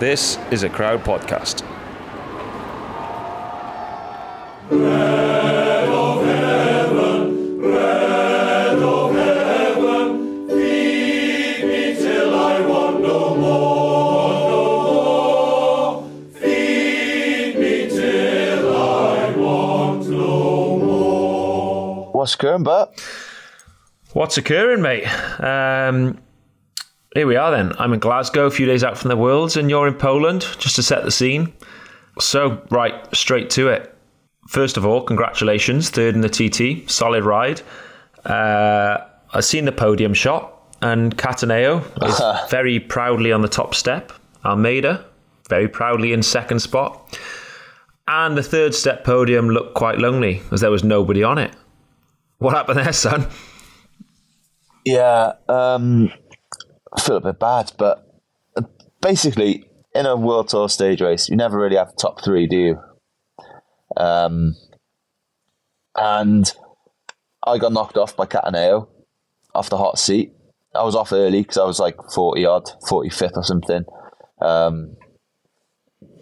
This is a crowd podcast. What's occurring, but What's occurring, mate? Um, here we are then. I'm in Glasgow, a few days out from the Worlds, and you're in Poland, just to set the scene. So, right, straight to it. First of all, congratulations, third in the TT, solid ride. Uh, I've seen the podium shot, and Cattaneo is very proudly on the top step. Almeida, very proudly in second spot. And the third step podium looked quite lonely, as there was nobody on it. What happened there, son? yeah, um, I feel a bit bad, but uh, basically, in a World Tour stage race, you never really have top three, do you? Um, and I got knocked off by Cattaneo off the hot seat. I was off early because I was like 40 odd, 45th or something, um,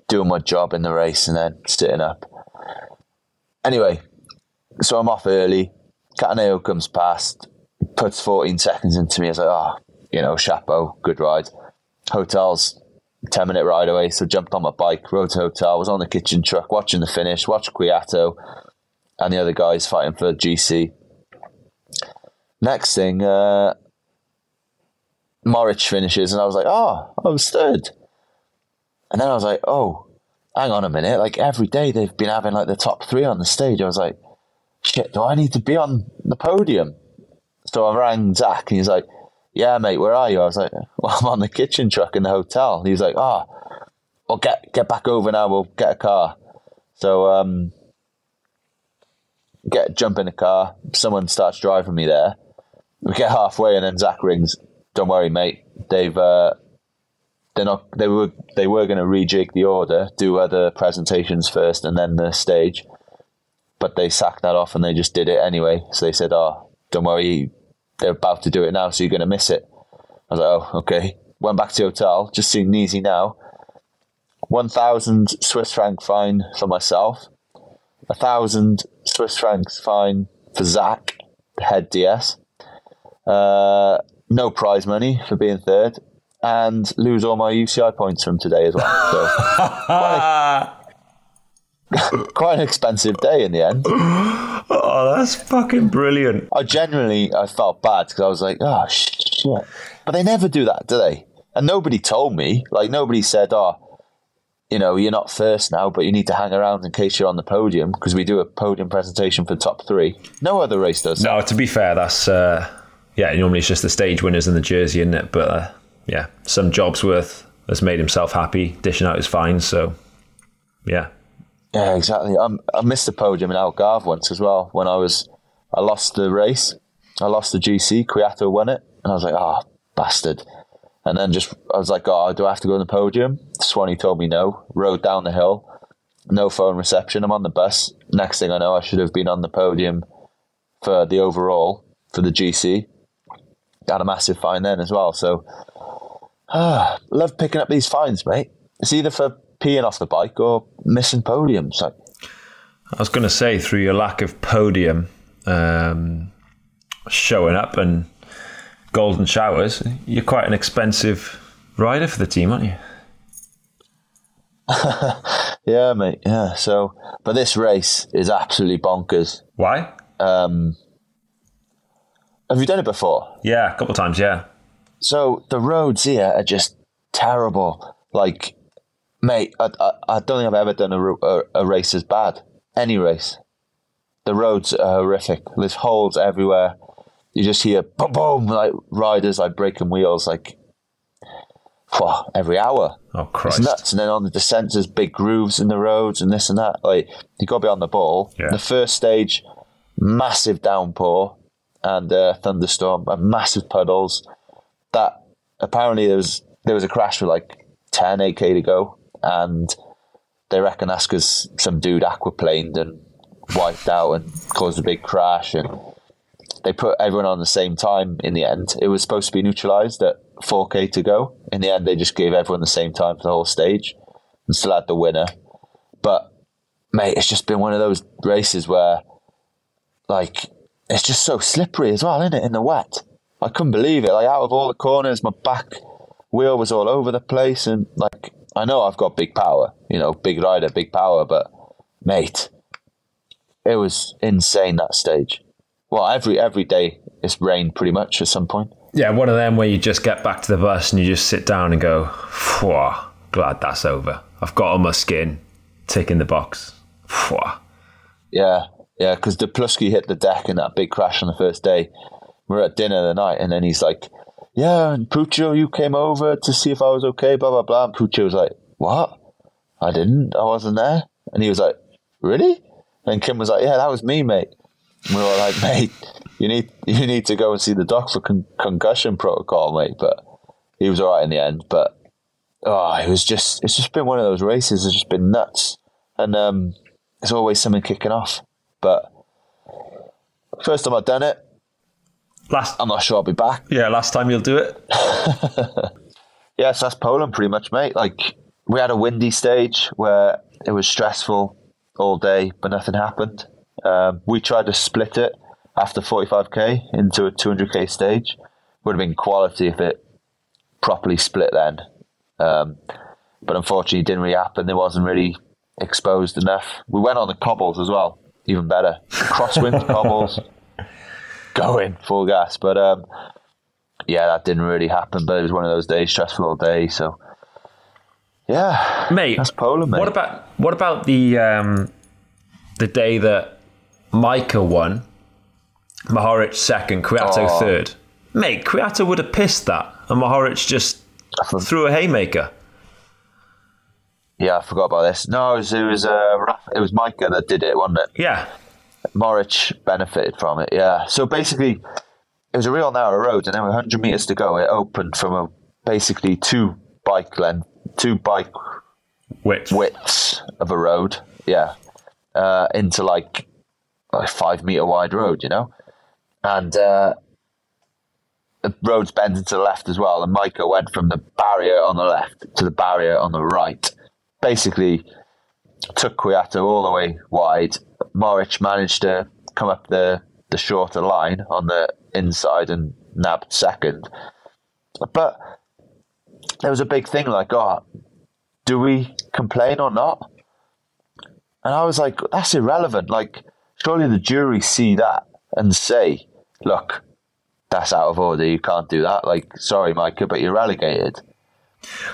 doing my job in the race and then sitting up. Anyway, so I'm off early. Cattaneo comes past, puts 14 seconds into me. I was like, oh, you know, chapeau, good ride. Hotels, 10 minute ride away. So jumped on my bike, rode to hotel, was on the kitchen truck, watching the finish, watched Kwiato and the other guys fighting for GC. Next thing, uh, Moritz finishes, and I was like, oh, I was third. And then I was like, oh, hang on a minute. Like every day they've been having like the top three on the stage. I was like, shit, do I need to be on the podium? So I rang Zach and he's like, yeah, mate, where are you? I was like, well, I'm on the kitchen truck in the hotel. And he was like, oh, well, get, get back over now. We'll get a car. So, um, get jump in the car. Someone starts driving me there. We get halfway and then Zach rings. Don't worry, mate. They've, uh, they're not, they were, they were going to rejig the order, do other presentations first and then the stage but they sacked that off and they just did it anyway. So they said, "Oh, don't worry, they're about to do it now, so you're going to miss it." I was like, "Oh, okay." Went back to the hotel, just seeing easy now. One thousand Swiss franc fine for myself, a thousand Swiss francs fine for Zach, the head DS. Uh, no prize money for being third, and lose all my UCI points from today as well. So quite, an expensive day in the end. Oh, that's fucking brilliant. I genuinely I felt bad because I was like, oh shit. But they never do that, do they? And nobody told me. Like nobody said, oh, you know, you're not first now, but you need to hang around in case you're on the podium because we do a podium presentation for top three. No other race does. No, to be fair, that's uh, yeah. Normally it's just the stage winners and the jersey, isn't it? But uh, yeah, some Jobsworth has made himself happy dishing out his fines. So yeah, Yeah, exactly. Um, I missed the podium in Algarve once as well when I was. I lost the race. I lost the GC. Kwiato won it, and I was like, "Oh, bastard!" And then just I was like, "Oh, do I have to go on the podium?" Swanee told me no. Rode down the hill, no phone reception. I'm on the bus. Next thing I know, I should have been on the podium for the overall for the GC. Got a massive fine then as well. So, ah, love picking up these fines, mate. It's either for peeing off the bike or missing podiums. Like, I was going to say through your lack of podium um, showing up and golden showers, you're quite an expensive rider for the team, aren't you? Yeah, mate. Yeah. So, but this race is absolutely bonkers. Why? Um, have you done it before? Yeah, a couple of times. Yeah. So the roads here are just terrible. Like, mate, I, I, I don't think I've ever done a, a, a race as bad. Any race. The roads are horrific. There's holes everywhere. You just hear boom, boom, like riders like breaking wheels. Like, phew, every hour. Oh Christ! It's nuts. And then on the descent, there's big grooves in the roads and this and that. Like you got to be on the ball. Yeah. The first stage, massive downpour and uh, thunderstorm, and massive puddles. That apparently there was there was a crash with like 10 8k to go, and they reckon that's because some dude aquaplaned and wiped out and caused a big crash and they put everyone on the same time in the end. It was supposed to be neutralized at 4k to go. In the end, they just gave everyone the same time for the whole stage and still had the winner. But, mate, it's just been one of those races where, like, it's just so slippery as well, isn't it, in the wet? I couldn't believe it. Like, out of all the corners, my back wheel was all over the place. And, like, I know I've got big power, you know, big rider, big power, but, mate, it was insane that stage. Well, every every day it's rained pretty much at some point. Yeah, one of them where you just get back to the bus and you just sit down and go, Phew, glad that's over. I've got on my skin, ticking the box. Phew. Yeah, yeah, because Duplusky hit the deck in that big crash on the first day. We're at dinner the night, and then he's like, "Yeah, and Puccio, you came over to see if I was okay." Blah blah blah. And Puccio was like, "What? I didn't. I wasn't there." And he was like, "Really?" And Kim was like, "Yeah, that was me, mate." And we were like, "Mate, you need you need to go and see the doc for con- concussion protocol, mate." But he was all right in the end. But oh, it was just it's just been one of those races. It's just been nuts, and um, there's always something kicking off. But first time I've done it, Last, I'm not sure I'll be back. yeah, last time you'll do it. Yes, that's Poland pretty much, mate. Like we had a windy stage where it was stressful all day, but nothing happened. Um, we tried to split it after 45k into a 200k stage. Would have been quality if it properly split then. Um, but unfortunately, it didn't really happen. It wasn't really exposed enough. We went on the cobbles as well, even better. Crosswind cobbles, going full gas. But um, yeah, that didn't really happen. But it was one of those days, stressful all day. So yeah, Mate, That's Poland, mate. What about what about the um, the day that Majka won, Mohoric second, Kwiato Oh. third? Mate, Kwiato would have pissed that, and Mohoric just threw a haymaker. yeah, I forgot about this. No, it was it was, uh, it was Majka that did it, wasn't it? Yeah, Mohoric benefited from it. Yeah. So basically, it was a real narrow road, and then with 100 meters to go, it opened from a basically two bike length, two bike which widths of a road. Yeah, uh, into like a five meter wide road, you know, and uh, the road's bending to the left as well. And Majka went from the barrier on the left to the barrier on the right. Basically, took Kwiato all the way wide. Mohoric managed to come up the the shorter line on the inside and nabbed second. But there was a big thing like, oh, do we complain or not? And I was like, that's irrelevant. Like, surely the jury see that and say, look, that's out of order. You can't do that. Like, sorry, Majka, but you're relegated.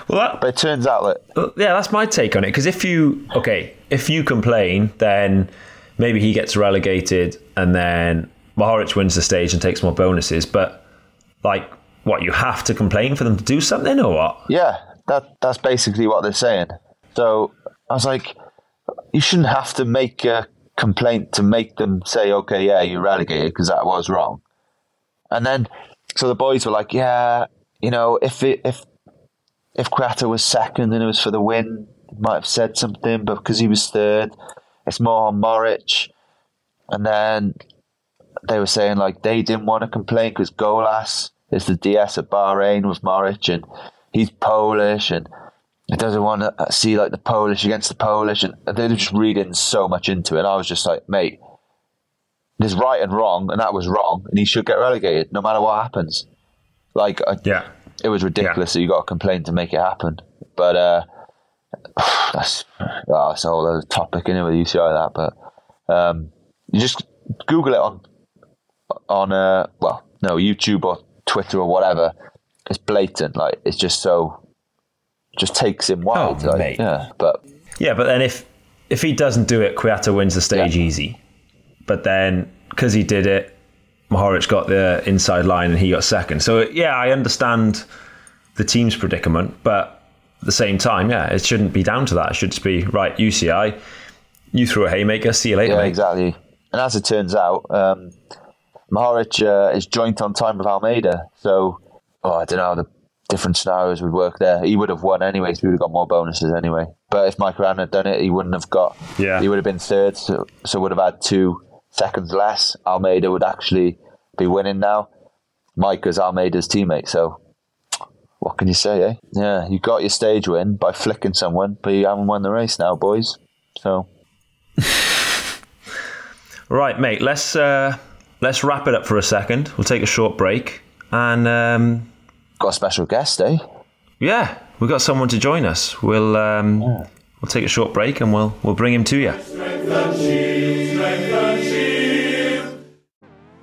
well, that, But it turns out that yeah, that's my take on it. Because if you okay, if you complain, then maybe he gets relegated, and then Mohoric wins the stage and takes more bonuses. But like, what you have to complain for them to do something, or what? Yeah, that that's basically what they're saying. So I was like, you shouldn't have to make a complaint to make them say, okay, yeah, you're relegated because that was wrong. And then, so the boys were like, yeah, you know, if it, if if Kwiato was second and it was for the win, might have said something, but because he was third, it's more on Mohoric. And then they were saying like they didn't want to complain because Golas is the DS at Bahrain with Mohoric and he's Polish and he doesn't want to see like the Polish against the Polish and they're just reading so much into it. And I was just like, mate, there's right and wrong, and that was wrong, and he should get relegated no matter what happens. Like, I, Yeah, it was ridiculous that you got to complain to make it happen. But uh, that's oh, it's a whole other topic anyway. You see that, but um, you just Google it on on uh, well, no YouTube or Twitter or whatever. It's blatant. Like it's just so just takes him wild. Oh, like, mate. yeah, but yeah. But then if if he doesn't do it, Kwiato wins the stage Yeah. easy. But then because he did it, Mohoric got the inside line and he got second. So yeah, I understand the team's predicament, but at the same time, yeah, it shouldn't be down to that. It should just be right. UCI, you threw a haymaker. See you later, Yeah, mate. exactly. And as it turns out, um, Mohoric uh, is joint on time with Almeida. So, oh, I don't know how the different scenarios would work there. He would have won anyway, so he would have got more bonuses anyway. But if Mike Ran had done it, he wouldn't have got. Yeah. He would have been third, so, so would have had two seconds less. Almeida would actually be winning now. Mike is Almeida's teammate, so what can you say, eh? Yeah, you got your stage win by flicking someone, but you haven't won the race now, boys. So. Right, mate. Let's uh, let's wrap it up for a second. We'll take a short break, and um, Got a special guest, eh? yeah, we've got someone to join us. We'll um, we'll take a short break, and we'll we'll bring him to you.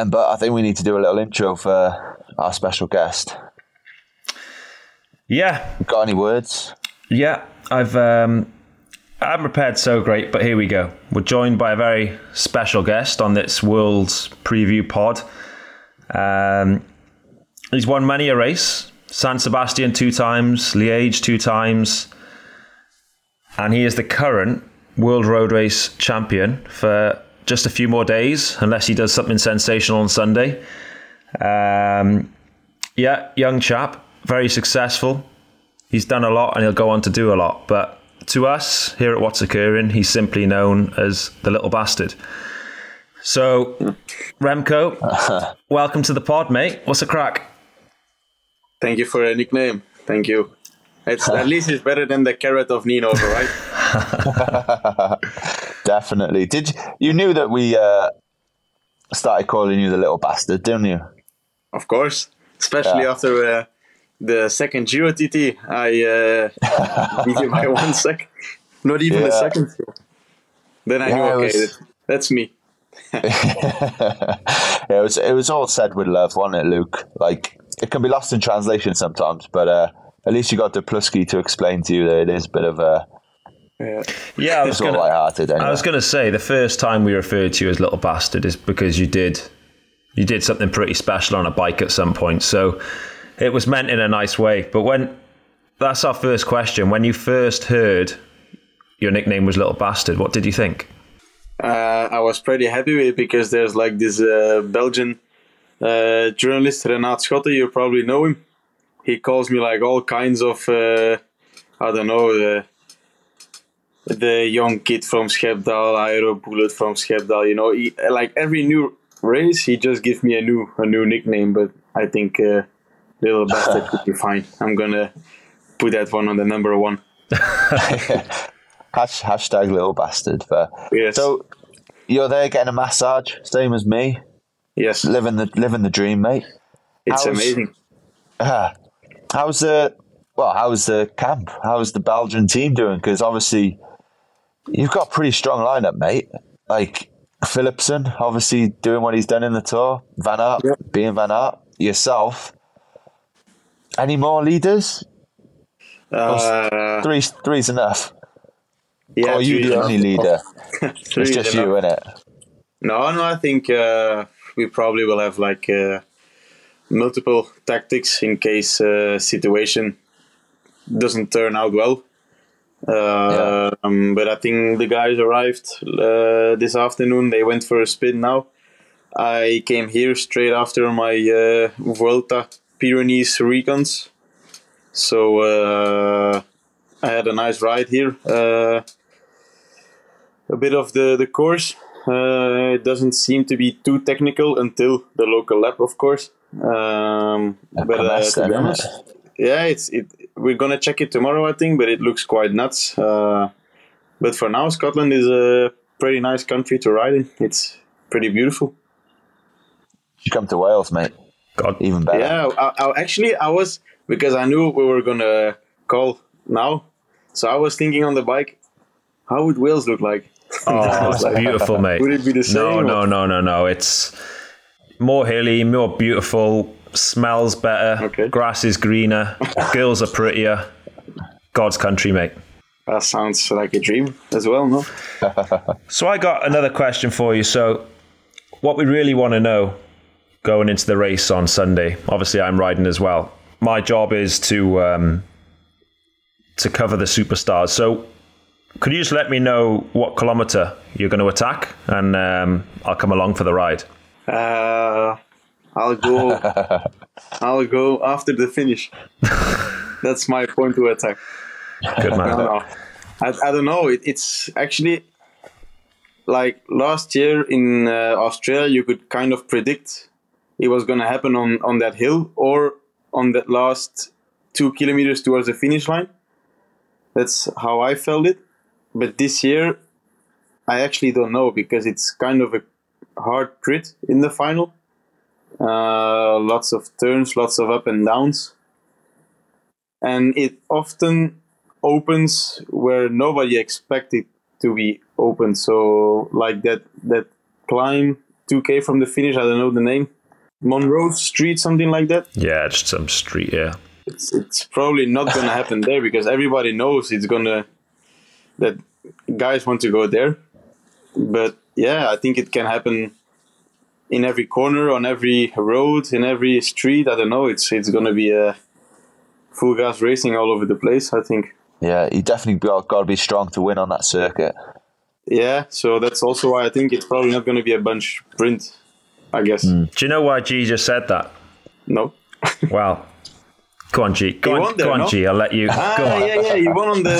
And but I think we need to do a little intro for our special guest. Yeah, Got any words? yeah. I've um, I haven't prepared so great, but here we go. We're joined by a very special guest on this World's Preview Pod. Um, he's won many a race: San Sebastian two times, Liège two times, and he is the current World Road Race champion for just a few more days, unless he does something sensational on Sunday. Um, yeah, young chap, very successful. He's done a lot and he'll go on to do a lot. But to us here at What's Occurring, he's simply known as the little bastard. So, Remco, welcome to the pod, mate. What's the crack? Thank you for a nickname. Thank you. It's at least it's better than the carrot of Nino, right? Definitely. Did you, you knew that we uh, started calling you the little bastard, didn't you? Of course, especially Yeah. after uh, the second Giro TT, I uh, beat him by one second. Not even a Yeah. second. Then I Yeah, knew, okay, was- that- that's me. yeah, it was it was all said with love, wasn't it, Luke? Like it can be lost in translation sometimes, but uh, at least you got Duplusky to explain to you that it is a bit of a Yeah. Yeah, I was gonna, light-hearted. Anyway. I was going to say the first time we referred to you as little bastard is because you did you did something pretty special on a bike at some point. So it was meant in a nice way. But when that's our first question, when you first heard your nickname was little bastard, what did you think? Uh, I was pretty happy with it because there's like this uh, Belgian uh, journalist, Renaat Schotte, you probably know him. He calls me like all kinds of, uh, I don't know, the, young kid from Schepdaal, Aero Bullet from Schepdaal, you know, he, like every new race, he just gives me a new a new nickname, but I think uh, Little Bastard could be fine. I'm gonna put that one on the number one. Hash, hashtag little bastard. But Yes. so you're there getting a massage, same as me, yes, living the living the dream, mate. it's how's- amazing. Ah, how's the well? How's the camp? How's the Belgian team doing? Because obviously you've got a pretty strong lineup, mate. Like Philipsen, obviously doing what he's done in the tour. Van Aert being Van Aert. Yourself. Any more leaders? Uh, Three, three's enough. yeah, or are you the is only leader? It's just enough. you, innit? No, no, I think uh, we probably will have like uh, multiple tactics in case uh, situation doesn't turn out well. Uh, um, but I think the guys arrived uh, this afternoon. They went for a spin now. I came here straight after my uh, Vuelta Pyrenees recons. So uh, I had a nice ride here. Uh, a bit of the, the course. Uh, it doesn't seem to be too technical until the local lap, of course. Um, but uh, to be honest, yeah, it's it. We're gonna check it tomorrow, I think, but it looks quite nuts. Uh, but for now, Scotland is a pretty nice country to ride in. It's pretty beautiful. You come to Wales, mate. God, Even better. Yeah, I, I, actually, I was because I knew we were gonna call now, so I was thinking on the bike, how would Wales look like? oh, it's beautiful, mate. Would it be the same? No, or- no, no, no, no. It's more hilly, more beautiful, smells better, Okay. grass is greener, girls are prettier. God's country, mate. That sounds like a dream as well, no? So I got another question for you. So, what we really want to know going into the race on Sunday, obviously I'm riding as well. My job is to um, to cover the superstars. So, could you just let me know what kilometer you're going to attack, and um, I'll come along for the ride. Uh, I'll go. I'll go after the finish. That's my point to attack. Good man. No, no. I, I don't know. It, it's actually like last year in uh, Australia, you could kind of predict it was going to happen on, on that hill or on that last two kilometers towards the finish line. That's how I felt it. But this year, I actually don't know because it's kind of a hard crit in the final. Uh, lots of turns, lots of up and downs. And it often opens where nobody expected to be open. So like that that climb 2k from the finish, I don't know the name. Monroe Street, something like that. Yeah, just some street. Yeah, It's it's probably not gonna happen there because everybody knows it's gonna that guys want to go there. But yeah, I think it can happen in every corner, on every road, in every street. I don't know. It's it's gonna be a full gas racing all over the place. I think. Yeah, you definitely got, got to be strong to win on that circuit. Yeah, so that's also why I think it's probably not going to be a bunch sprint. I guess Do you know why G just said that? no. Well, go on, G. Go He on, won there, go on, no? G. I'll let you. ah, go on. yeah, yeah. You won on the,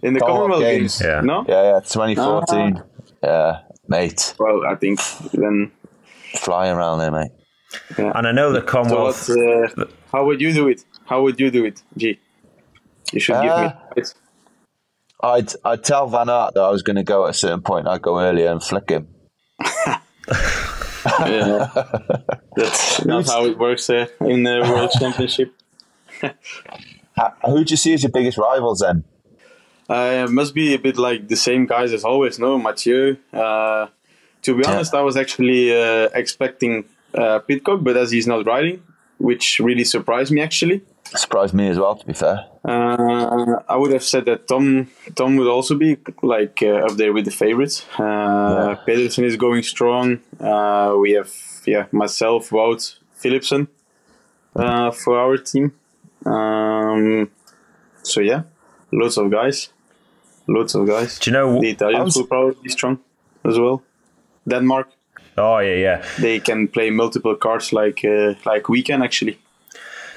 the in the Commonwealth Commonwealth Games. Games. Yeah. No. Yeah, yeah, 2014. Yeah, mate. Well, I think then. Flying around there, mate. And I know the So Commonwealth. what, uh, how would you do it? How would you do it, G? You should give me. Uh, advice. I'd I'd tell Van Aert that I was going to go at a certain point. I'd go earlier and flick him. Yeah. That's not how it works uh, in the World Championship. Who do you see as your biggest rivals then? Uh, it must be a bit like the same guys as always, no? Mathieu. Uh, to be Yeah. honest, I was actually uh, expecting uh, Pidcock, but as he's not riding, which really surprised me actually. Surprised me as well, to be fair. Uh, I would have said that Tom Tom would also be like uh, up there with the favorites. Uh, Pedersen is going strong. Uh, we have yeah myself, Wout, Philipsen uh, for our team. Um, so yeah, lots of guys, lots of guys. Do you know? The Italians was- will probably be strong as well. Denmark, Oh yeah, yeah. they can play multiple cards like uh, like we can actually.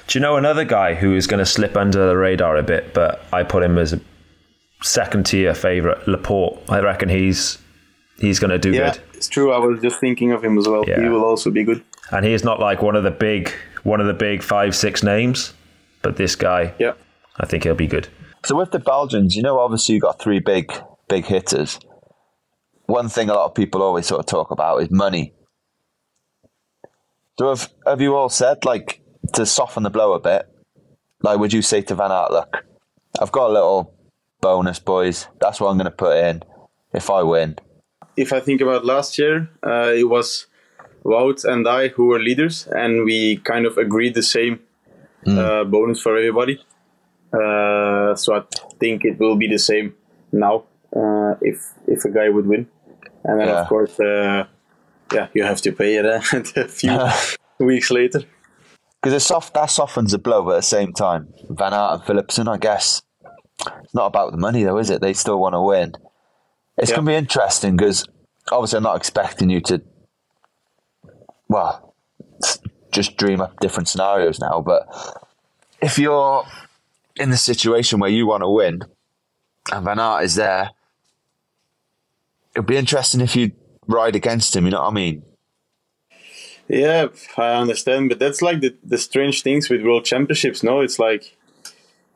Do you know another guy who is going to slip under the radar a bit, but I put him as a second tier favorite, Laporte. I reckon he's he's going to do Yeah, good, it's true. I was just thinking of him as well. Yeah. He will also be good. and he's not like one of the big one of the big five six names, but this guy, Yeah. I think he'll be good. So with the Belgians, you know, obviously you got three big big hitters. One thing a lot of people always sort of talk about is money. So have have you all said like to soften the blow a bit? Like, would you say to Van Aert, look, I've got a little bonus, boys. That's what I'm going to put in if I win. if I think about last year, uh, it was Wout and I who were leaders, and we kind of agreed the same uh, bonus for everybody. Uh, so I think it will be the same now uh, if if a guy would win, and then Yeah. of course, uh, yeah, you have to pay it uh, a few weeks later. Because soft, that softens the blow, but at the same time, Van Aert and Philipsen, I guess, it's not about the money though, is it? They still want to win. It's Yeah. going to be interesting because obviously I'm not expecting you to, well, just dream up different scenarios now, but if you're in the situation where you want to win and Van Aert is there, it'll be interesting if you ride against him, you know what I mean? Yeah, I understand, but that's like the, the strange things with world championships. No, it's like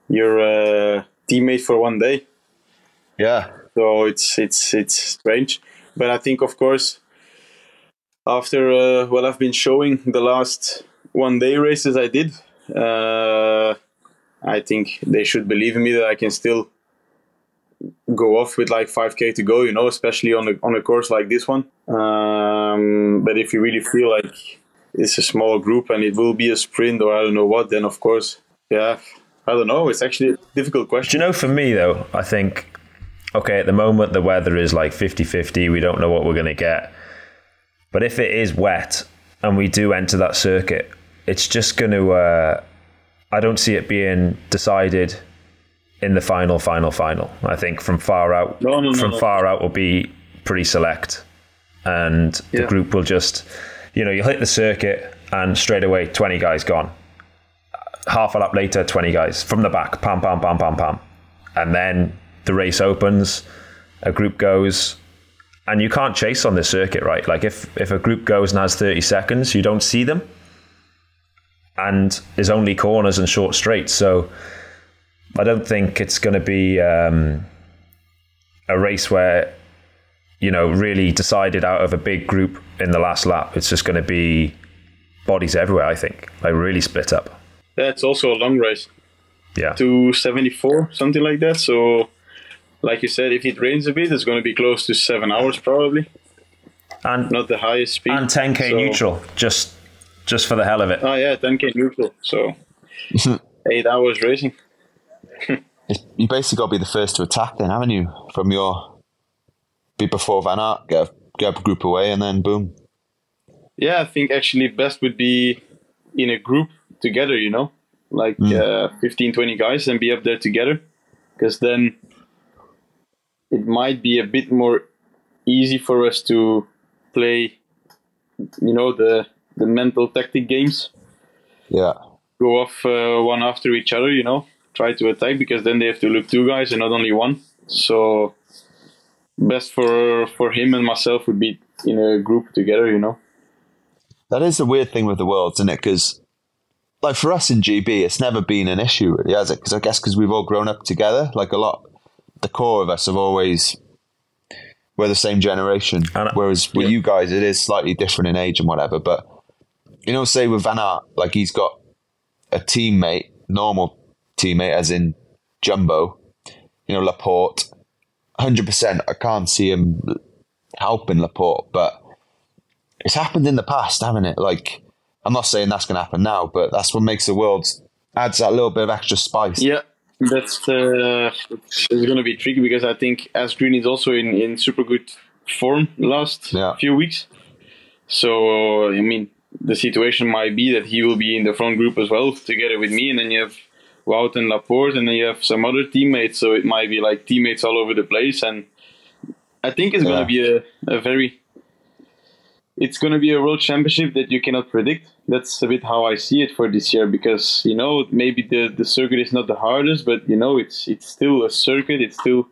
your uh, teammate for one day. Yeah. So it's it's it's strange, but I think of course after uh, what I've been showing the last one day races I did, uh, I think they should believe in me that I can still go off with like 5k to go, you know, especially on a, on a course like this one. Um, but if you really feel like it's a small group and it will be a sprint or I don't know what, then of course, yeah, I don't know. It's actually a difficult Do question. you know, for me though, I think, okay, at the moment the weather is like 50 50. We don't know what we're going to get. But if it is wet and we do enter that circuit, it's just going to, uh, I don't see it being decided in the final, final, final. I think from far out, No, no, from no. far out will be pretty select. And the group will just, you know, you hit the circuit and straight away 20 guys gone half a lap later, 20 guys from the back, pam, pam, pam, pam, pam. And then the race opens, a group goes, and you can't chase on this circuit, right? Like if, if a group goes and has 30 seconds, you don't see them. And there's only corners and short straights. So I don't think it's going to be um, a race where, you know, really decided out of a big group in the last lap. It's just going to be bodies everywhere, I think. Like really split up. That's also a long race. Yeah. 274, something like that. So, like you said, if it rains a bit, it's going to be close to seven hours probably. And Not the highest speed. and 10k So- neutral just just for the hell of it Oh yeah, 10k neutral. So eight hours racing. You basically got to be the first to attack, then, haven't you? From your be before Van Aert, get a, get a group away, and then boom. Yeah, I think actually best would be in a group together. You know, like uh, 15, 20 guys, and be up there together, because then it might be a bit more easy for us to play. You know the the mental tactic games. Yeah, go off uh, one after each other, you know, try to attack because then they have to look two guys and not only one. So best for for him and myself would be in a group together, you know. that is the weird thing with the worlds, isn't it? Because like for us in GB, it's never been an issue, really, has it? Because I guess because we've all grown up together, like a lot, the core of us have always. We're the same generation, And- whereas with Yeah. you guys, it is slightly different in age and whatever. But you know, say with Van Aert, like he's got a teammate, normal teammate, as in Jumbo, you know, Laporte. Hundred percent, I can't see him helping Laporte, but it's happened in the past, haven't it? Like, I'm not saying that's going to happen now, but that's what makes the world adds that little bit of extra spice. Yeah, that's uh, it's, it's gonna be tricky because I think Asgreen is also in in super good form last Yeah. few weeks. So I mean, the situation might be that he will be in the front group as well, together with me, and then you have Wout and Laporte, and then you have some other teammates. So it might be like teammates all over the place, and I think it's Yeah. gonna be a, a very it's going to be a world championship that you cannot predict. That's a bit how I see it for this year because you know maybe the, the circuit is not the hardest, but you know it's it's still a circuit. It's still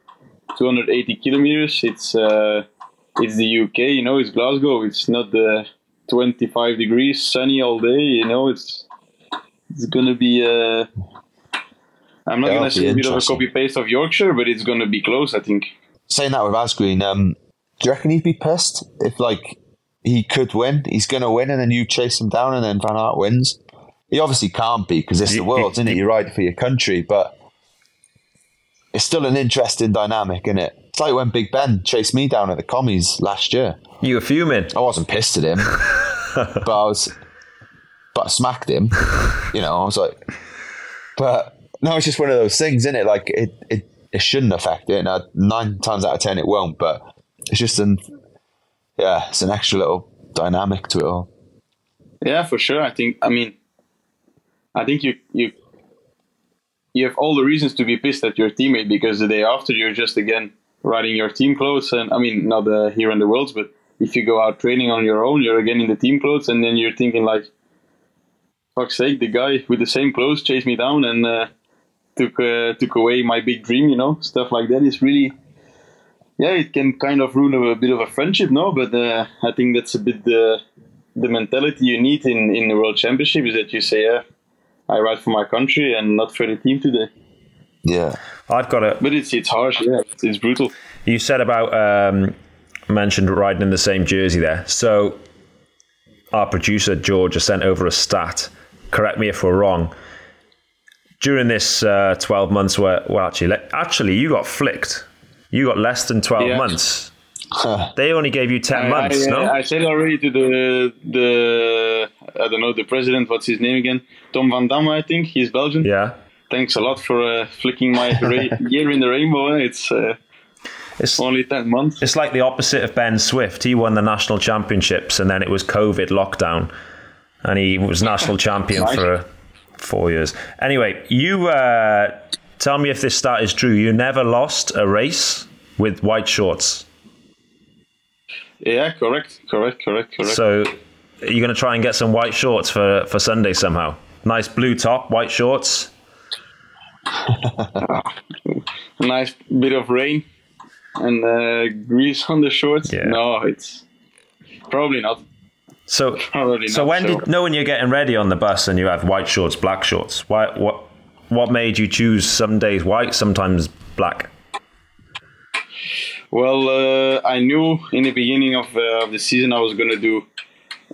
280 kilometers. It's uh, it's the UK. You know, it's Glasgow. It's not the 25 degrees sunny all day. You know, it's it's going to be. Uh, I'm not Yeah, going to be say a bit of a copy paste of Yorkshire, but it's going to be close. I think. Saying that with Asgreen, um, do you reckon he'd be pissed if, like, he could win? He's going to win, and then you chase him down, and then Van Aert wins? He obviously can't be because it's the world, isn't it? You ride for your country, but it's still an interesting dynamic, isn't it? It's like when Big Ben chased me down at the commies last year. You were fuming. I wasn't pissed at him, but I was, but I smacked him. You know, I was like, but no, it's just one of those things, isn't it? Like it, it, it shouldn't affect it. Nine times out of ten, it won't. But it's just an, yeah, it's an extra little dynamic to it all. Yeah, for sure. I think. I mean, I think you you you have all the reasons to be pissed at your teammate because the day after you're just again riding your team clothes, and I mean not uh, here in the worlds, but if you go out training on your own, you're again in the team clothes, and then you're thinking like, "Fuck's sake, the guy with the same clothes chased me down and uh, took uh, took away my big dream." You know, stuff like that is really. Yeah, it can kind of ruin a, bit of a friendship, no? But uh, I think that's a bit the the mentality you need in, in the World Championship is that you say, yeah, I ride for my country and not for the team today. Yeah, I've got a. But it's it's harsh, yeah, it's, it's brutal. You said about um, mentioned riding in the same jersey there. So our producer George has sent over a stat. Correct me if we're wrong. During this uh, 12 months, where well, actually, actually, you got flicked. You got less than 12 Yeah. months. they only gave you 10 months, I, no? I said already to the the I don't know the president. What's his name again? Tom Van Damme, I think. He's Belgian. yeah. Thanks a lot for uh, flicking my ra- year in the rainbow. eh? It's uh, It's, only ten months. it's like the opposite of Ben Swift. He won the national championships and then it was COVID lockdown. And he was national champion for four years. Anyway, you uh, tell me if this stat is true. You never lost a race with white shorts. Yeah, correct, correct, correct, correct. So you're going to try and get some white shorts for, for Sunday somehow. Nice blue top, white shorts. nice bit of rain and uh, grease on the shorts. Yeah. No, it's probably not. So, so when so- did know when you're getting ready on the bus and you have white shorts, black shorts? Why? What? What made you choose some days white, sometimes black? Well, uh, I knew in the beginning of, uh, of the season I was going to do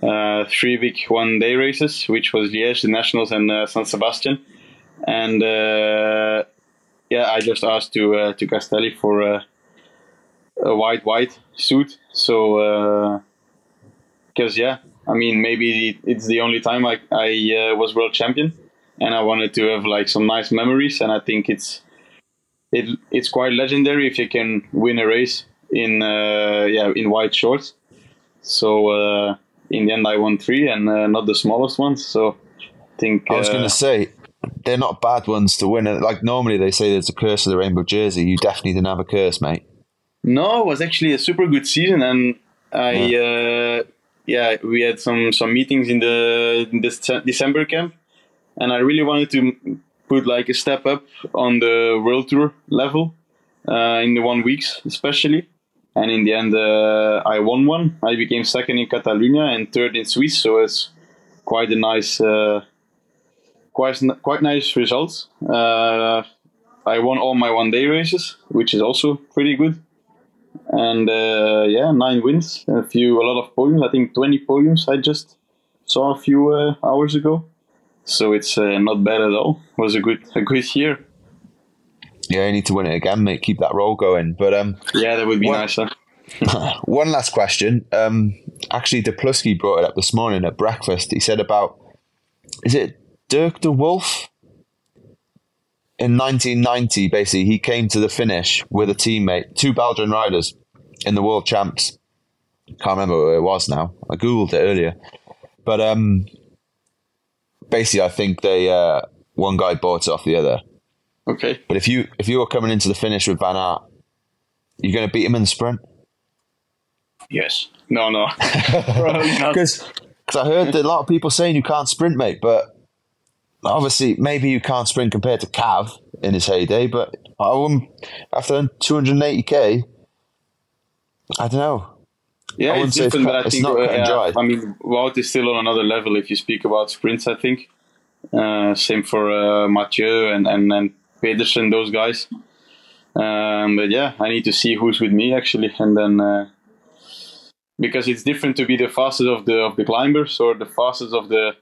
uh, three big one day races, which was Liège, the Nationals, and uh, San Sebastian. And uh, yeah, I just asked to uh, to Castelli for uh, a white white suit. So because yeah, I mean maybe it's the only time I I uh, was world champion, and I wanted to have like some nice memories. And I think it's it, it's quite legendary if you can win a race in uh, yeah in white shorts. So uh, in the end, I won three and uh, not the smallest ones. So I think I was uh, going to say they're not bad ones to win. Like normally they say there's a curse of the rainbow jersey. You definitely didn't have a curse, mate. No, it was actually a super good season, and I uh, yeah we had some some meetings in the in December camp, and I really wanted to put like a step up on the world tour level uh, in the one weeks especially. And in the end, uh, I won one. I became second in Catalonia and third in Swiss, so it's quite a nice, uh, quite quite nice results. Uh, I won all my one day races, which is also pretty good and uh, yeah, nine wins, a few, a lot of podiums. I think twenty podiums. I just saw a few uh, hours ago, so it's uh, not bad at all. It was a good, a good year. Yeah, you need to win it again, mate. Keep that roll going. But um, Yeah, that would be What- nice. One last question. Um, actually, Deplusky brought it up this morning at breakfast. He said about is it Dirk de Wolf? In 1990, basically, he came to the finish with a teammate, two Belgian riders in the World Champs. Can't remember who it was now. I googled it earlier, but um, basically, I think they uh, one guy bought it off the other. Okay. But if you if you were coming into the finish with Van Aert, you're going to beat him in the sprint. Yes. No, no. Because I heard that a lot of people saying you can't sprint, mate. But obviously, maybe you can't sprint compared to Cav in his heyday. But I wouldn't, after 280k, I don't know. Yeah, it's different, but I think uh. I mean, Wout is still on another level if you speak about sprints. I think. Uh, same for uh, Mathieu and and and Pedersen, those guys. Um, but yeah, I need to see who's with me actually, and then uh, because it's different to be the fastest of the of the climbers or the fastest of the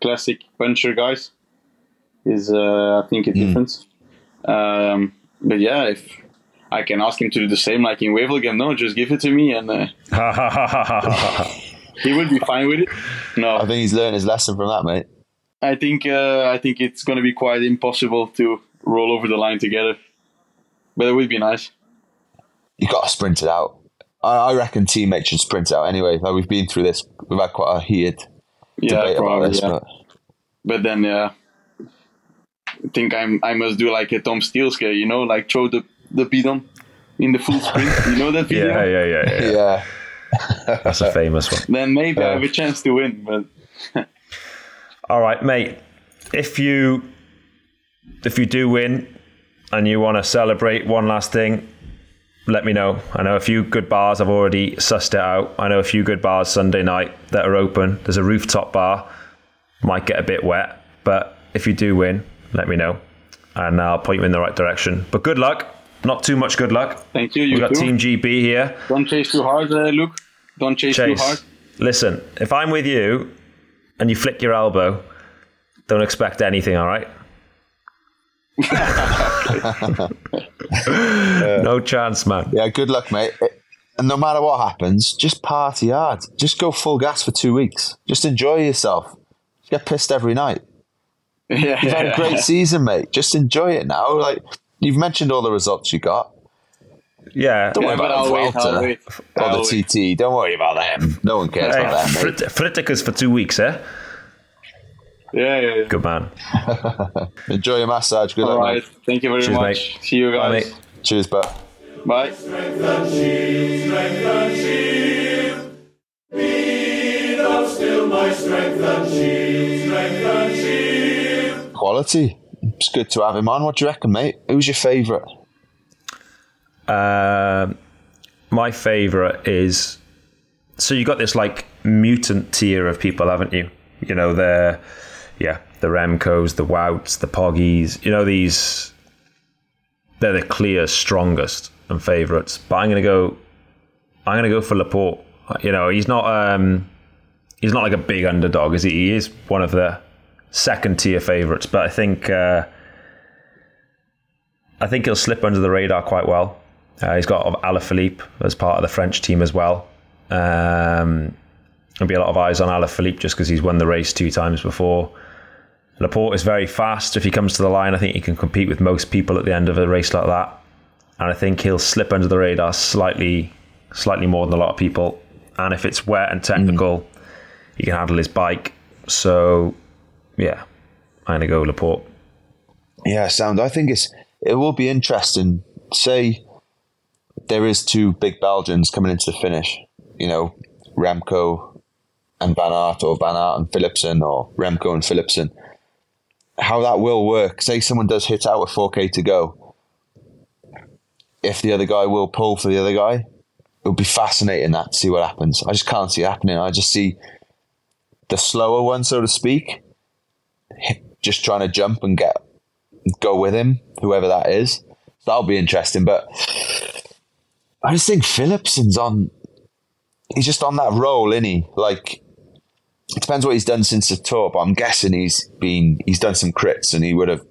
classic puncher guys is uh, I think a difference. Um, but yeah, if I can ask him to do the same like in Wevelgem, no, just give it to me and. Uh, he would be fine with it. No, I think he's learned his lesson from that, mate. I think uh, I think it's going to be quite impossible to roll over the line together, but it would be nice. You got to sprint it out. I, I reckon teammates should sprint it out anyway. Like we've been through this. We've had quite a heated Yeah, debate about this. yeah. But But then, yeah, I think I'm I must do like a Tom Steels scare, you know, like throw the the bidon in the full sprint. You know that video? yeah, yeah, yeah, yeah. yeah, That's a famous one. Then maybe I Uh, have a chance to win. But All right, mate. If you if you do win and you want to celebrate one last thing, let me know. I know a few good bars. I've already sussed it out. I know a few good bars Sunday night that are open. There's a rooftop bar. Might get a bit wet, but if you do win, let me know, and I'll point you in the right direction. But good luck. Not too much good luck. thank you. You We've got too. Team GB here. Don't chase too hard, uh, Luke. Don't chase, Chase. too hard. listen, if I'm with you and you flick your elbow, don't expect anything, all right? no chance, man. Yeah, good luck, mate. And no matter what happens, just party hard. Just go full gas for two weeks. Just enjoy yourself. Get pissed every night. Yeah, You've had a yeah. great season, mate. Just enjoy it now. Like you've mentioned all the results you got. Yeah. Don't Yeah, worry but about I'll the wait, I'll Vuelta wait. or I'll the wait. TT. Don't worry about them. No one cares Hey, about them, mate. Frit- Frittika's for two weeks, eh? Yeah, yeah, yeah. Good man. Enjoy your massage. Good All luck, right. mate. Thank you very Cheers, much. mate. See you Bye, guys. mate. Cheers, bud. Bye. Quality. It's good to have him on. What do you reckon, mate? Who's your favourite? Um, my favourite is so you got this like mutant tier of people, haven't you? You know the yeah the Remcos, the Wouts, the Poggies. You know these they're the clear strongest and favourites. But I'm gonna go I'm gonna go for Laporte. You know he's not um he's not like a big underdog, is he? He is one of the second tier favourites, but I think. Uh, I think he'll slip under the radar quite well. Uh, he's got Alaphilippe as part of the French team as well. Um, there'll be a lot of eyes on Alaphilippe just because he's won the race two times before. Laporte is very fast. If he comes to the line, I think he can compete with most people at the end of a race like that. And I think he'll slip under the radar slightly, slightly more than a lot of people. And if it's wet and technical, he can handle his bike. So, yeah, I'm gonna go Laporte. Yeah, sound. I think it's it will be interesting. Say there is two big Belgians coming into the finish. You know, Remco and Van Aert, or Van Aert and Philipsen, or Remco and Philipsen. How that will work? Say someone does hit out with 4k to go. If the other guy will pull for the other guy, it would be fascinating that to see what happens. I just can't see it happening. I just see the slower one, so to speak, just trying to jump and get go with him, whoever that is. So that'll be interesting. But I just think Philipsen's on. He's just on that roll, isn't he? Like it depends what he's done since the tour, but I'm guessing he's been he's done some crits and he would have.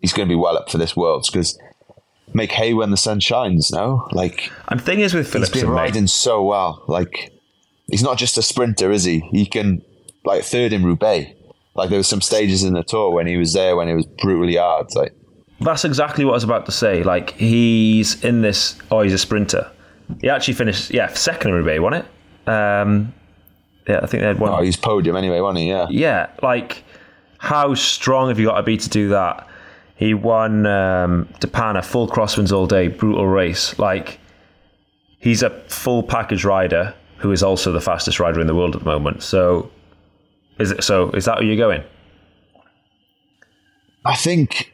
He's going to be well up for this worlds because make hay when the sun shines. No, like And the thing is with he's Phillips, been riding so well. Like he's not just a sprinter, is he? He can like third in Roubaix. Like there were some stages in the tour when he was there when it was brutally hard. Like That's exactly what I was about to say. Like he's in this. Oh, he's a sprinter. He actually finished, yeah, second in Roubaix, wasn't it? Um, yeah, I think they had one. oh, he's podium anyway, wasn't he? Yeah. yeah, like how strong have you got to be to do that? He won um, De Panne full crosswinds all day, brutal race. Like he's a full package rider who is also the fastest rider in the world at the moment. So is it? So is that where you're going? I think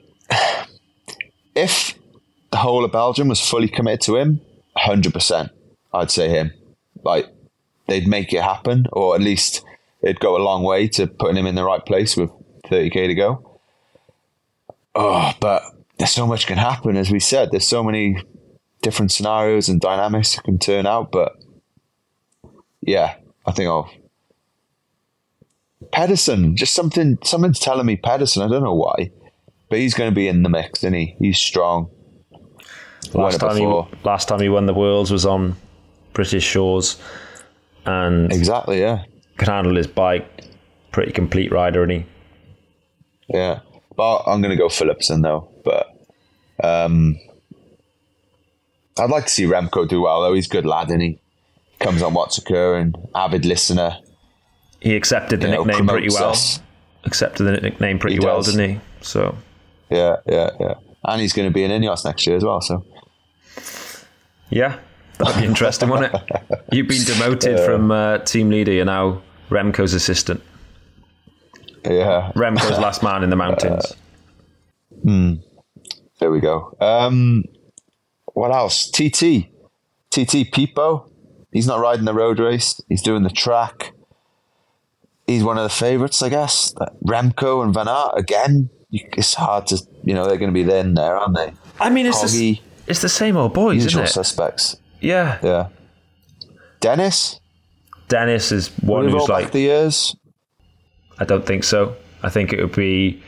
if the whole of Belgium was fully committed to him, hundred percent, I'd say him. Like they'd make it happen, or at least it'd go a long way to putting him in the right place with thirty k to go. Oh, but there's so much can happen, as we said. There's so many different scenarios and dynamics that can turn out, but yeah, I think I'll. Pedersen, just something. Something's telling me Pedersen. I don't know why, but he's going to be in the mix, isn't he? He's strong. Last time, he, last time he won the Worlds was on British shores, and Exactly. Yeah. can handle his bike. Pretty complete rider, and he. Yeah. But I'm going to go Philipsen though. But um, I'd like to see Remco do well though. He's a good lad, and he comes on what's occurring. Avid listener. He accepted the You know, nickname pretty well. us. Accepted the nickname pretty He well, does. didn't he? So Yeah, yeah, yeah. And he's going to be in Ineos next year as well. So yeah, that'd be interesting, wouldn't it? You've been demoted from uh, team leader. You're now Remco's assistant. yeah, Remco's last man in the mountains. there we go. Um, what else? TT, TT Pippo. He's not riding the road race. He's doing the track. He's one of the favourites, I guess. Remco and Van Aert again. It's hard to, you know, they're going to be in there, aren't they? I mean, it's the, it's the same old boys, usual isn't it? suspects. Yeah. Yeah. Dennis. Dennis is one who's like the years? I don't think so. I think it would be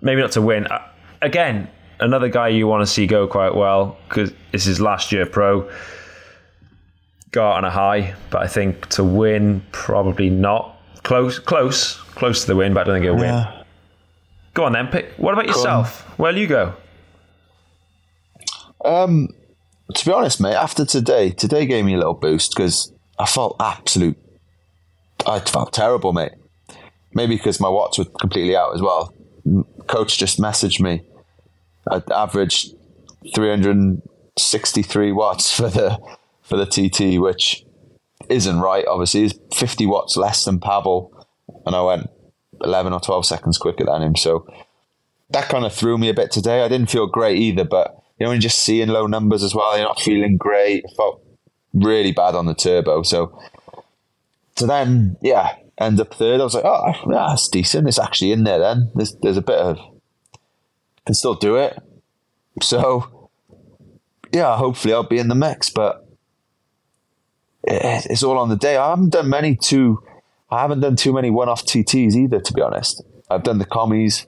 maybe not to win. Uh, Again, another guy you want to see go quite well because it's his last year pro. Go out on a high, but I think to win probably not. Close, close, close to the win, but I don't think he'll win. Go on then, pick. What about yourself? Where'll you go? Um, to be honest, mate, after today, today gave me a little boost because I felt absolute. I felt terrible, mate. Maybe because my watts were completely out as well. Coach just messaged me. I averaged 363 watts for the for the TT, which isn't right. Obviously, it's 50 watts less than Pavel, and I went 11 or 12 seconds quicker than him. So that kind of threw me a bit today. I didn't feel great either, but you know, you're just seeing low numbers as well, you're not feeling great. I felt really bad on the turbo. So, so then, yeah, end up third. I was like, oh, yeah, that's decent. It's actually in there then. There's, there's a bit of, can still do it. So, yeah, hopefully I'll be in the mix, but it's all on the day. I haven't done many two, I haven't done too many one off TTs either, to be honest. I've done the commies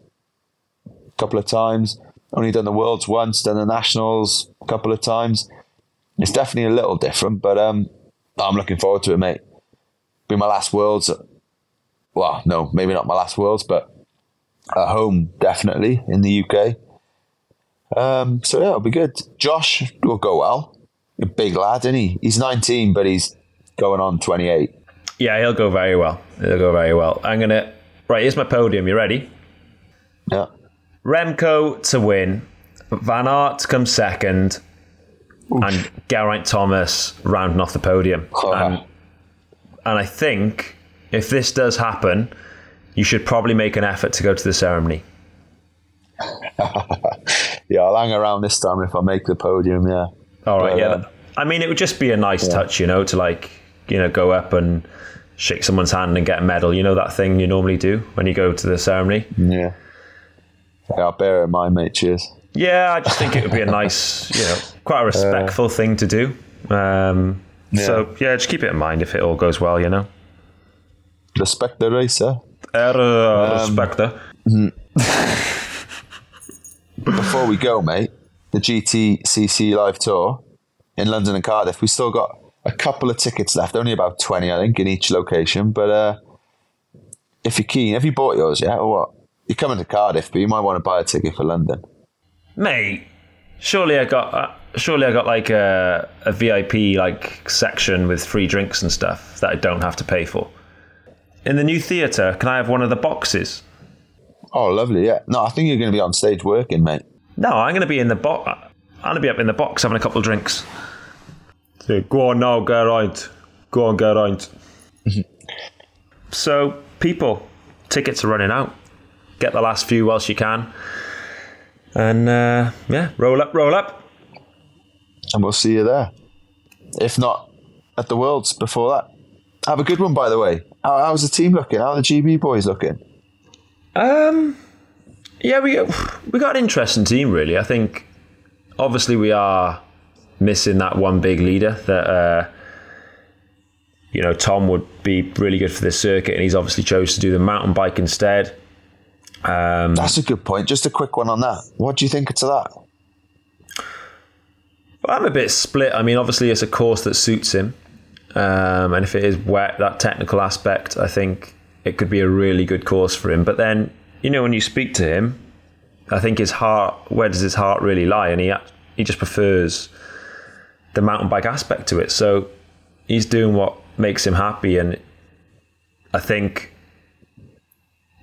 a couple of times. Only done the worlds once, done the nationals a couple of times. It's definitely a little different, but um, I'm looking forward to it, mate. Be my last worlds. Well, no, maybe not my last worlds, but at home definitely in the UK. Um, so yeah, it'll be good. Josh will go well. A big lad, isn't he? He's 19, but he's going on 28. Yeah, he'll go very well. He'll go very well. I'm gonna. Right, here's my podium. You ready? Yeah. Remco to win, Van Aert to come second, and Geraint Thomas rounding off the podium. Oh. And, and I think if this does happen, you should probably make an effort to go to the ceremony. Yeah, I'll hang around this time if I make the podium, yeah. All right, But, yeah. um, I mean, it would just be a nice touch, you know, to like, you know, go up and shake someone's hand and get a medal. You know that thing you normally do when you go to the ceremony. Yeah. yeah I'll bear it in mind, mate. Cheers. Yeah, I just think it would be a nice, you know, quite a respectful thing to do. Um, So yeah, just keep it in mind if it all goes well, you know. Respect the racer. Er, uh, respecte. Before we go, mate, the GTCC live tour in London and Cardiff, we still got a couple of tickets left, only about 20, I think, in each location. But uh, if you're keen, have you bought yours yet or what? You're coming to Cardiff, but you might want to buy a ticket for London. Mate, surely I got uh, surely I got like a, a VIP like section with free drinks and stuff that I don't have to pay for. In the new theatre, can I have one of the boxes? Oh, lovely, yeah. No, I think you're going to be on stage working, mate. No, I'm going to be in the box. I'm going to be up in the box having a couple of drinks. So go on now, Geraint. Go on, Geraint. so, people, tickets are running out. Get the last few whilst you can. And uh, yeah, roll up, roll up. And we'll see you there. If not, at the Worlds before that. Have a good one, by the way. How, how's the team looking? How are the GB boys looking? Um, yeah, we we got an interesting team, really. I think obviously we are missing that one big leader that uh, you know Tom would be really good for this circuit, and he's obviously chose to do the mountain bike instead. Um, That's a good point. Just a quick one on that. What do you think to that? Well, I'm a bit split. I mean, obviously it's a course that suits him, um, and if it is wet, that technical aspect, I think it could be a really good course for him. But then, you know, when you speak to him, I think his heart, where does his heart really lie? And he he just prefers the mountain bike aspect to it. So he's doing what makes him happy, and I think,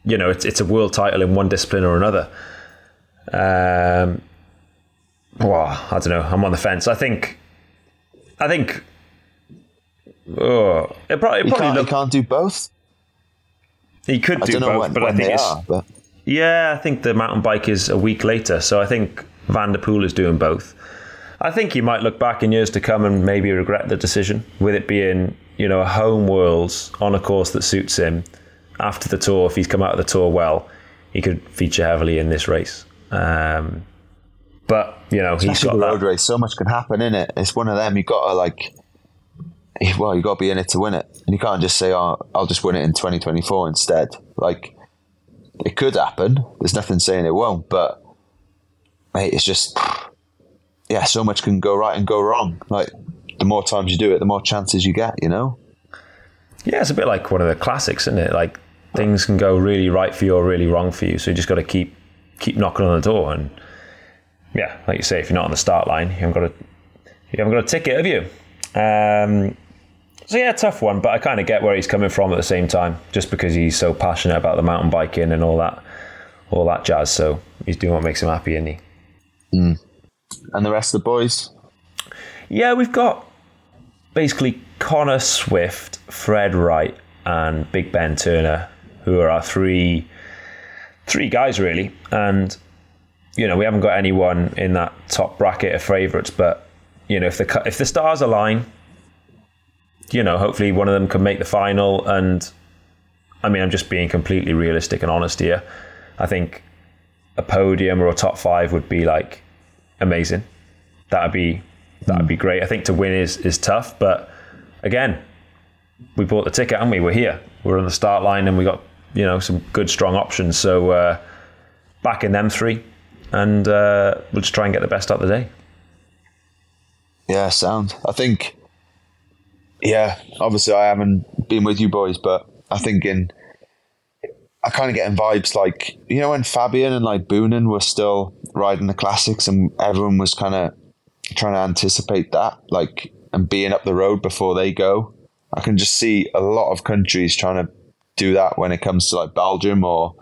you know, it's it's a world title in one discipline or another. Um, well, I don't know. I'm on the fence. I think, I think, oh, it probably, it You probably can't, you can't do both? He could I do both, when, but I think they it's are. But yeah. I think the mountain bike is a week later, so I think Van der Poel is doing both. I think he might look back in years to come and maybe regret the decision, with it being you know a home worlds on a course that suits him. After the tour, if he's come out of the tour well, he could feature heavily in this race. Um, but you know he's got the that. road race, so much can happen in it. It's one of them. You've got to like. well, you got to be in it to win it, and you can't just say, "Oh, I'll just win it in 2024 instead." Like, it could happen. There's nothing saying it won't, but mate, it's just yeah, so much can go right and go wrong. Like, the more times you do it, the more chances you get. You know. Yeah, it's a bit like one of the classics, isn't it? Like things can go really right for you or really wrong for you, so you just got to keep keep knocking on the door. And yeah, like you say, if you're not on the start line, you haven't got a you haven't got a ticket, have you? Um, so yeah, tough one, but I kind of get where he's coming from at the same time, just because he's so passionate about the mountain biking and all that, all that jazz. So he's doing what makes him happy, isn't he? Mm. And the rest of the boys, Yeah, we've got basically Connor Swift, Fred Wright, and Big Ben Turner, who are our three three guys really. And you know, we haven't got anyone in that top bracket of favourites, but you know, if the if the stars align, you know, hopefully one of them can make the final. And I mean, I'm just being completely realistic and honest here. I think a podium or a top five would be like amazing. That'd be that'd be great. I think to win is is tough, but again, we bought the ticket and we were here. We're on the start line and we got you know some good strong options. So uh, back in them three, and uh, we'll just try and get the best out of the day. yeah, sound. I think, yeah, obviously I haven't been with you boys, but I think in, I kind of getting vibes like you know when Fabian and like Boonen were still riding the classics and everyone was kind of trying to anticipate that, like and being up the road before they go. I can just see a lot of countries trying to do that when it comes to like Belgium or,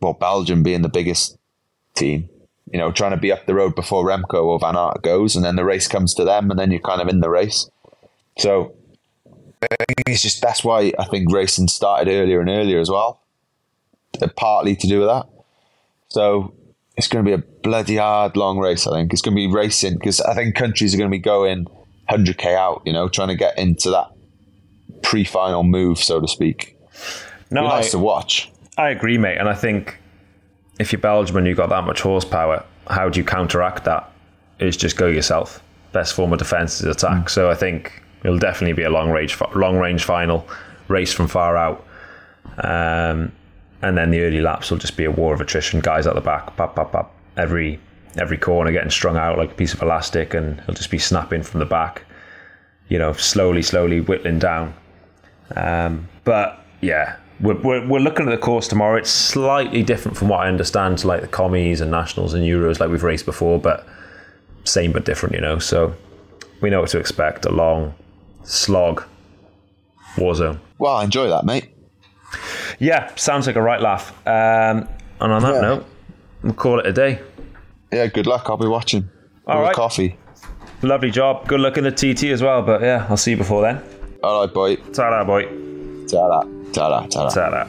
well, Belgium being the biggest team. You know, trying to be up the road before Remco or Van Aert goes, and then the race comes to them, and then you're kind of in the race. So it's just that's why I think racing started earlier and earlier as well. Uh, Partly to do with that. So it's going to be a bloody hard long race. I think it's going to be racing because I think countries are going to be going 100k out. You know, trying to get into that pre-final move, so to speak. No, Be nice I, to watch. I agree, mate. And I think if you're Belgium and you've got that much horsepower, how do you counteract that? Is just go yourself. Best form of defence is attack. So I think it'll definitely be a long range, long range final race from far out. Um, and then the early laps will just be a war of attrition. Guys at the back, pop, pop, pop. Every every corner getting strung out like a piece of elastic, and he'll just be snapping from the back. You know, slowly, slowly whittling down. Um, but yeah, we're, we're, we're looking at the course tomorrow. It's slightly different from what I understand to like the commies and nationals and euros like we've raced before, but same but different, you know. So we know what to expect. A long slog Warzone. Well, I enjoy that, mate. Yeah, sounds like a right laugh. Um, and on that Yeah. note, we'll call it a day. Yeah, good luck. I'll be watching. All With right. coffee. Lovely job. Good luck in the TT as well. But yeah, I'll see you before then. All right, boy. Ta-da, boy. Ta-da. Ta-da. Ta-da. Ta-da.